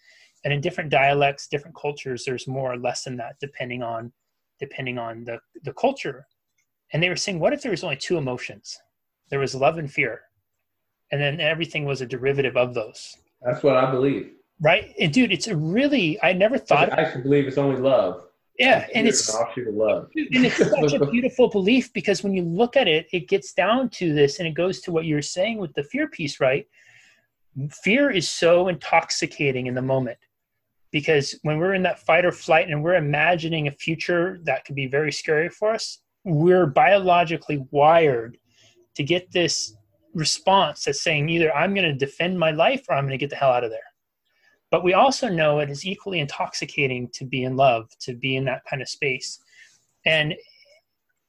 and in different dialects, different cultures, there's more or less than that, depending on depending on the the culture and they were saying, what if there was only two emotions? There was love and fear. And then everything was a derivative of those. That's what I believe. Right? And dude, it's a really I never thought I should believe it's only love. Yeah, and it's an offshoot of love. and it's [LAUGHS] such a beautiful belief because when you look at it, it gets down to this and it goes to what you're saying with the fear piece, right? Fear is so intoxicating in the moment because when we're in that fight or flight and we're imagining a future that could be very scary for us, we're biologically wired to get this response that's saying either I'm going to defend my life or I'm going to get the hell out of there. But we also know it is equally intoxicating to be in love, to be in that kind of space. And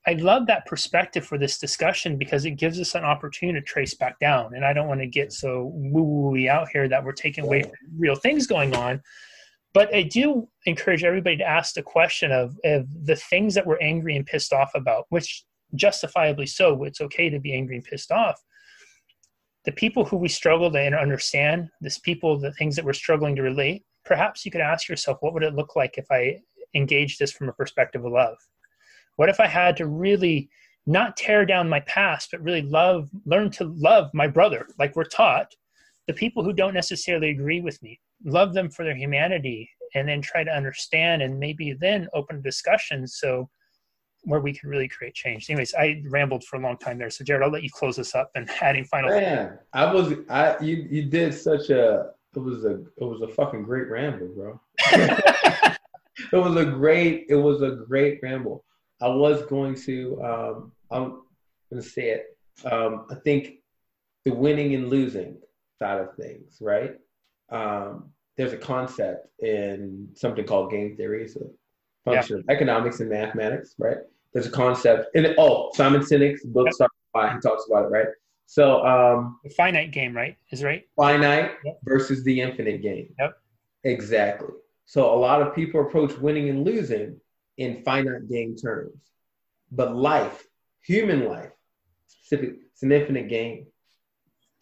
I love that perspective for this discussion because it gives us an opportunity to trace back down. And I don't want to get so woo woo out here that we're taking away real things going on. But I do encourage everybody to ask the question of, of the things that we're angry and pissed off about, which justifiably so, it's okay to be angry and pissed off. The people who we struggle to understand, this people, the things that we're struggling to relate, perhaps you could ask yourself, what would it look like if I engage this from a perspective of love? What if I had to really not tear down my past, but really love, learn to love my brother, like we're taught, the people who don't necessarily agree with me, love them for their humanity, and then try to understand and maybe then open discussions so where we can really create change. Anyways, I rambled for a long time there. So Jared, I'll let you close this up and [LAUGHS] adding final. Man, I was I you you did such a it was a it was a fucking great ramble, bro. [LAUGHS] it was a great it was a great ramble. I was going to um I'm gonna say it. Um I think the winning and losing side of things, right? Um there's a concept in something called game theory. So function yeah. of economics and mathematics, right? There's a concept, and oh, Simon Sinek's book yep. starts by he talks about it, right? So um, the finite game, right, is right. Finite yep. versus the infinite game. Yep. Exactly. So a lot of people approach winning and losing in finite game terms, but life, human life, specific, it's an infinite game.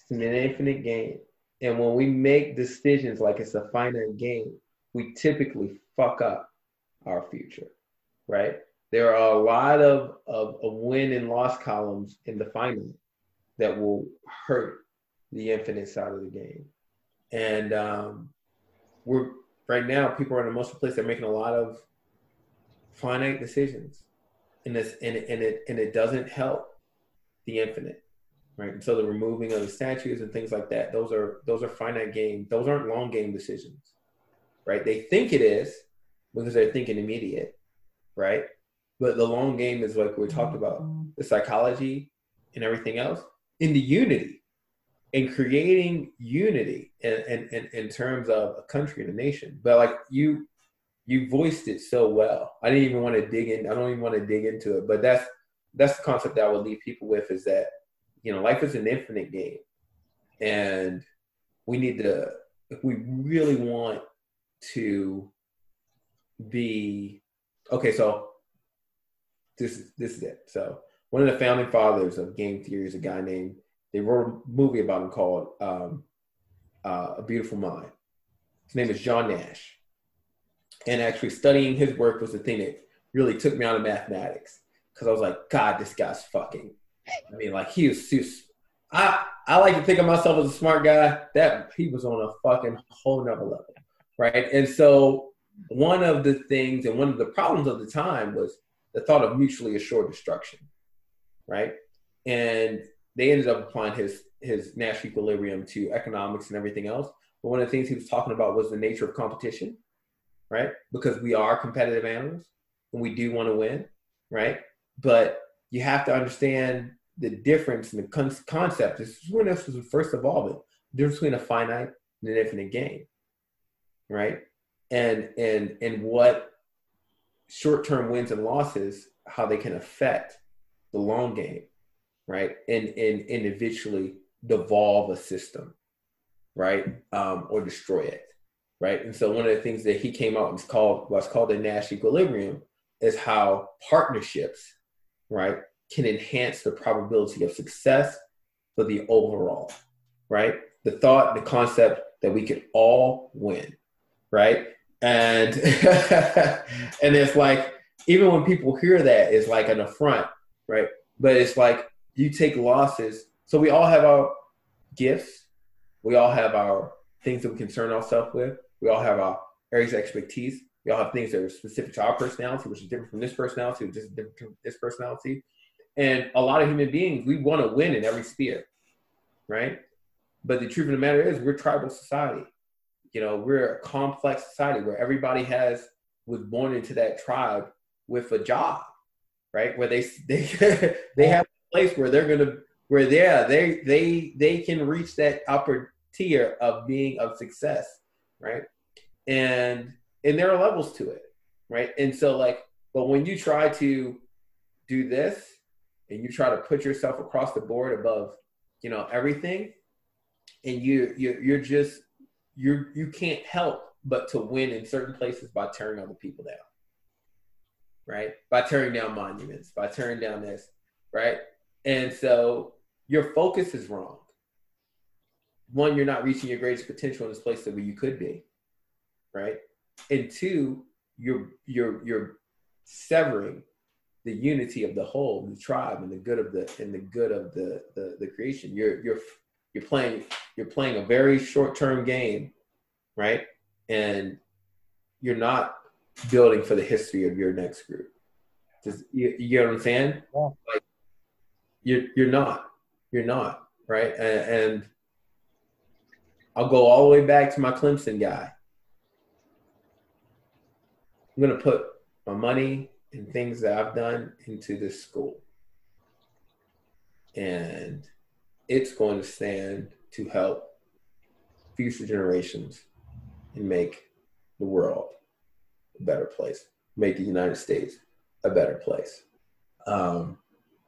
It's an infinite game. And when we make decisions like it's a finite game, we typically fuck up our future, right? There are a lot of, of, of win and loss columns in the finite that will hurt the infinite side of the game. And um, we're right now, people are in a emotional place. They're making a lot of finite decisions, and this and and it and it doesn't help the infinite, right? And so the removing of the statues and things like that, those are those are finite game. Those aren't long game decisions, right? They think it is, because they're thinking immediate, right? But the long game is like we talked about mm-hmm. the psychology and everything else in the unity and creating unity in, in, in, in terms of a country and a nation. But like you, you voiced it so well. I didn't even want to dig in. I don't even want to dig into it, but that's, that's the concept that I would leave people with is that, you know, life is an infinite game and we need to, if we really want to be, okay, so this this is it. So one of the founding fathers of game theory is a guy named they wrote a movie about him called um, uh, A Beautiful Mind. His name is John Nash. And actually studying his work was the thing that really took me out of mathematics. Cause I was like, God, this guy's fucking. I mean, like he was, he was I I like to think of myself as a smart guy. That he was on a fucking whole nother level. Right. And so one of the things and one of the problems of the time was the thought of mutually assured destruction, right? And they ended up applying his his Nash equilibrium to economics and everything else. But one of the things he was talking about was the nature of competition, right? Because we are competitive animals and we do want to win, right? But you have to understand the difference in the con- concept. This is when this was first evolving. The difference between a finite and an infinite game, right? and and and what short-term wins and losses how they can affect the long game right and and individually devolve a system right um, or destroy it right and so one of the things that he came out was called what's called the nash equilibrium is how partnerships right can enhance the probability of success for the overall right? The thought the concept that we could all win right? And [LAUGHS] and it's like even when people hear that it's like an affront right? But it's like you take losses. So we all have our gifts. We all have our things that we concern ourselves with. We all have our areas of expertise. We all have things that are specific to our personality which is different from this personality which is different from this personality and a lot of human beings we want to win in every sphere right but the truth of the matter is we're tribal society you know, we're a complex society where everybody has was born into that tribe with a job, right? Where they [LAUGHS] they they have a place where they're gonna where yeah they they they can reach that upper tier of being of success, right? And and there are levels to it, right? And so like, but when you try to do this and you try to put yourself across the board above, you know, everything, and you you you're just you you can't help but to win in certain places by tearing other people down right? By tearing down monuments by tearing down this right? And so your focus is wrong. One you're not reaching your greatest potential in this place that where you could be right? And two you're you're you're severing the unity of the whole, the tribe, and the good of the and the good of the the, the creation. You're you're you're playing you're playing a very short term game, right? And you're not building for the history of your next group. Does, you, you get what I'm saying? Yeah. Like you're you're not you're not right, and, and I'll go all the way back to my Clemson guy. I'm gonna put my money and things that I've done into this school. And it's going to stand to help future generations and make the world a better place, make the United States a better place. Um,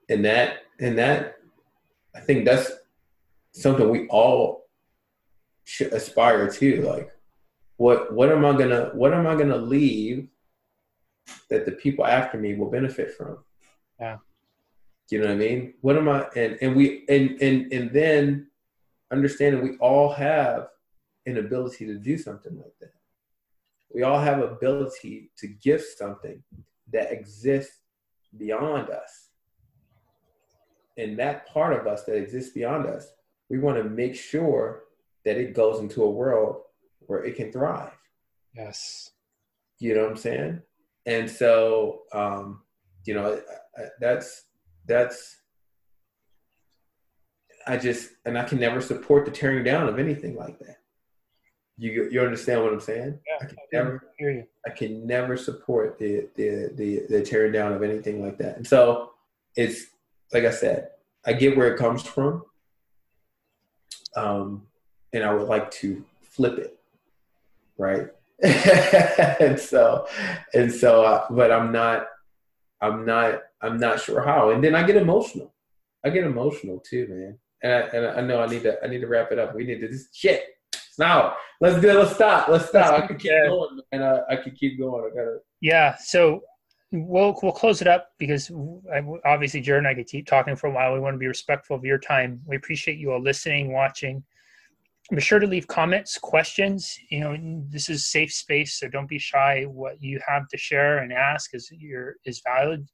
and that, and that, I think that's something we all should aspire to. Like, what, what am I gonna, what am I gonna leave that the people after me will benefit from. Yeah. You know what I mean? What am I and and we and and and then understanding we all have an ability to do something like that. We all have ability to give something that exists beyond us. And that part of us that exists beyond us, we want to make sure that it goes into a world where it can thrive. Yes. You know what I'm saying? And so um, you know that's that's I just and I can never support the tearing down of anything like that. You you understand what I'm saying? Yeah, I can I never hear you. I can never support the, the the the tearing down of anything like that. And so it's like I said, I get where it comes from. Um, and I would like to flip it, right? [LAUGHS] and so and so uh, but i'm not i'm not i'm not sure how. And then i get emotional. I get emotional too man. And I, and I know i need to i need to wrap it up. We need to just shit now let's do it. Let's stop. Let's stop. I could keep going and I, I could keep going. I gotta yeah so we'll we'll close it up because I, obviously jared and i could keep talking for a while. We want to be respectful of your time. We appreciate you all listening watching be sure to leave comments, questions. You know, this is safe space, so don't be shy. What you have to share and ask is your is valid.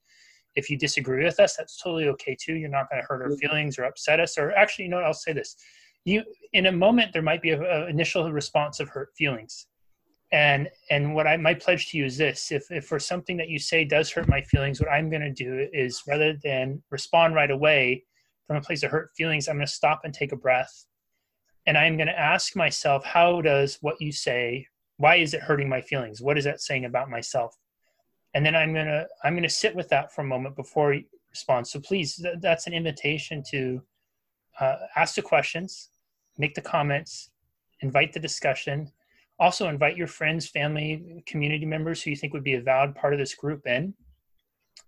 If you disagree with us, that's totally okay too. You're not going to hurt our feelings or upset us. Or actually, you know, I'll say this: you in a moment there might be an initial response of hurt feelings, and and what I my pledge to you is this: if if for something that you say does hurt my feelings, what I'm going to do is rather than respond right away from a place of hurt feelings, I'm going to stop and take a breath and i'm going to ask myself how does what you say why is it hurting my feelings? What is that saying about myself? And then i'm going to i'm going to sit with that for a moment before you respond. So please th- that's an invitation to uh, ask the questions make the comments invite the discussion. Also invite your friends family community members who you think would be a valid part of this group in.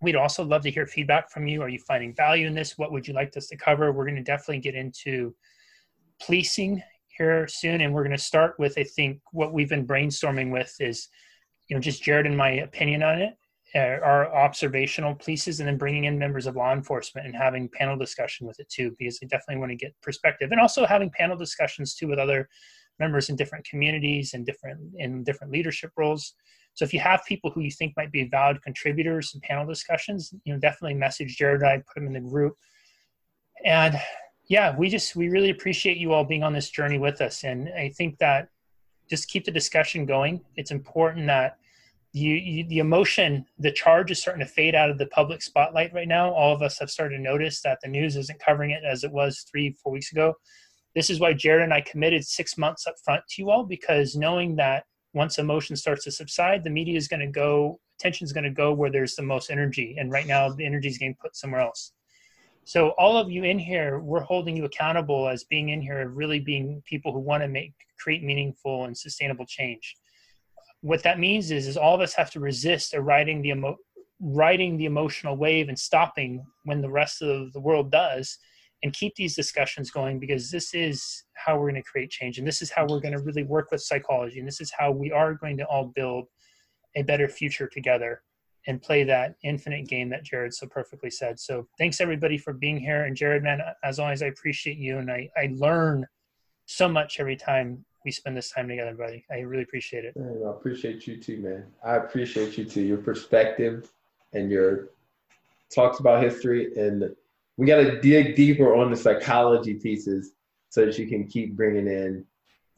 We'd also love to hear feedback from you. Are you finding value in this? What would you like us to cover? We're going to definitely get into policing here soon, and we're going to start with I think what we've been brainstorming with is, you know, just Jared and my opinion on it, uh, our observational pieces, and then bringing in members of law enforcement and having panel discussion with it too, because I definitely want to get perspective, and also having panel discussions too with other members in different communities and different in different leadership roles. So if you have people who you think might be valid contributors in panel discussions, you know, definitely message Jared. and I put them in the group. And yeah, we just we really appreciate you all being on this journey with us, and I think that just keep the discussion going. It's important that you, you, the emotion, the charge is starting to fade out of the public spotlight right now. All of us have started to notice that the news isn't covering it as it was three, four weeks ago. This is why Jared and I committed six months up front to you all because knowing that once emotion starts to subside, the media is going to go, attention is going to go where there's the most energy, and right now the energy is getting put somewhere else. So all of you in here, we're holding you accountable as being in here, really being people who want to make create meaningful and sustainable change. What that means is, is all of us have to resist riding the emo- riding the emotional wave and stopping when the rest of the world does, and keep these discussions going because this is how we're going to create change, and this is how we're going to really work with psychology, and this is how we are going to all build a better future together and play that infinite game that Jared so perfectly said. So thanks everybody for being here. And Jared, man, as always, I appreciate you and I, I learn so much every time we spend this time together, buddy. I really appreciate it. I appreciate you too, man. I appreciate you too. Your perspective and your talks about history, and we got to dig deeper on the psychology pieces so that you can keep bringing in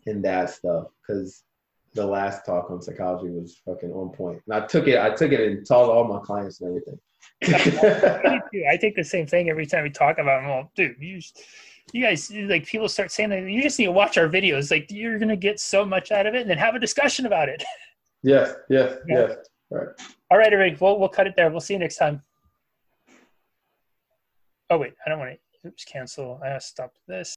in that stuff because the last talk on psychology was fucking on point. And I took it, I took it and told all my clients and everything. [LAUGHS] I take the same thing every time we talk about. Them. Well, dude, you, you guys like people start saying that you just need to watch our videos. Like you're gonna get so much out of it, and then have a discussion about it. [LAUGHS] Yes, yes, yeah. yes. All right. All right, everybody. We'll we'll cut it there. We'll see you next time. Oh wait, I don't want to. Oops, cancel. I have to stop this.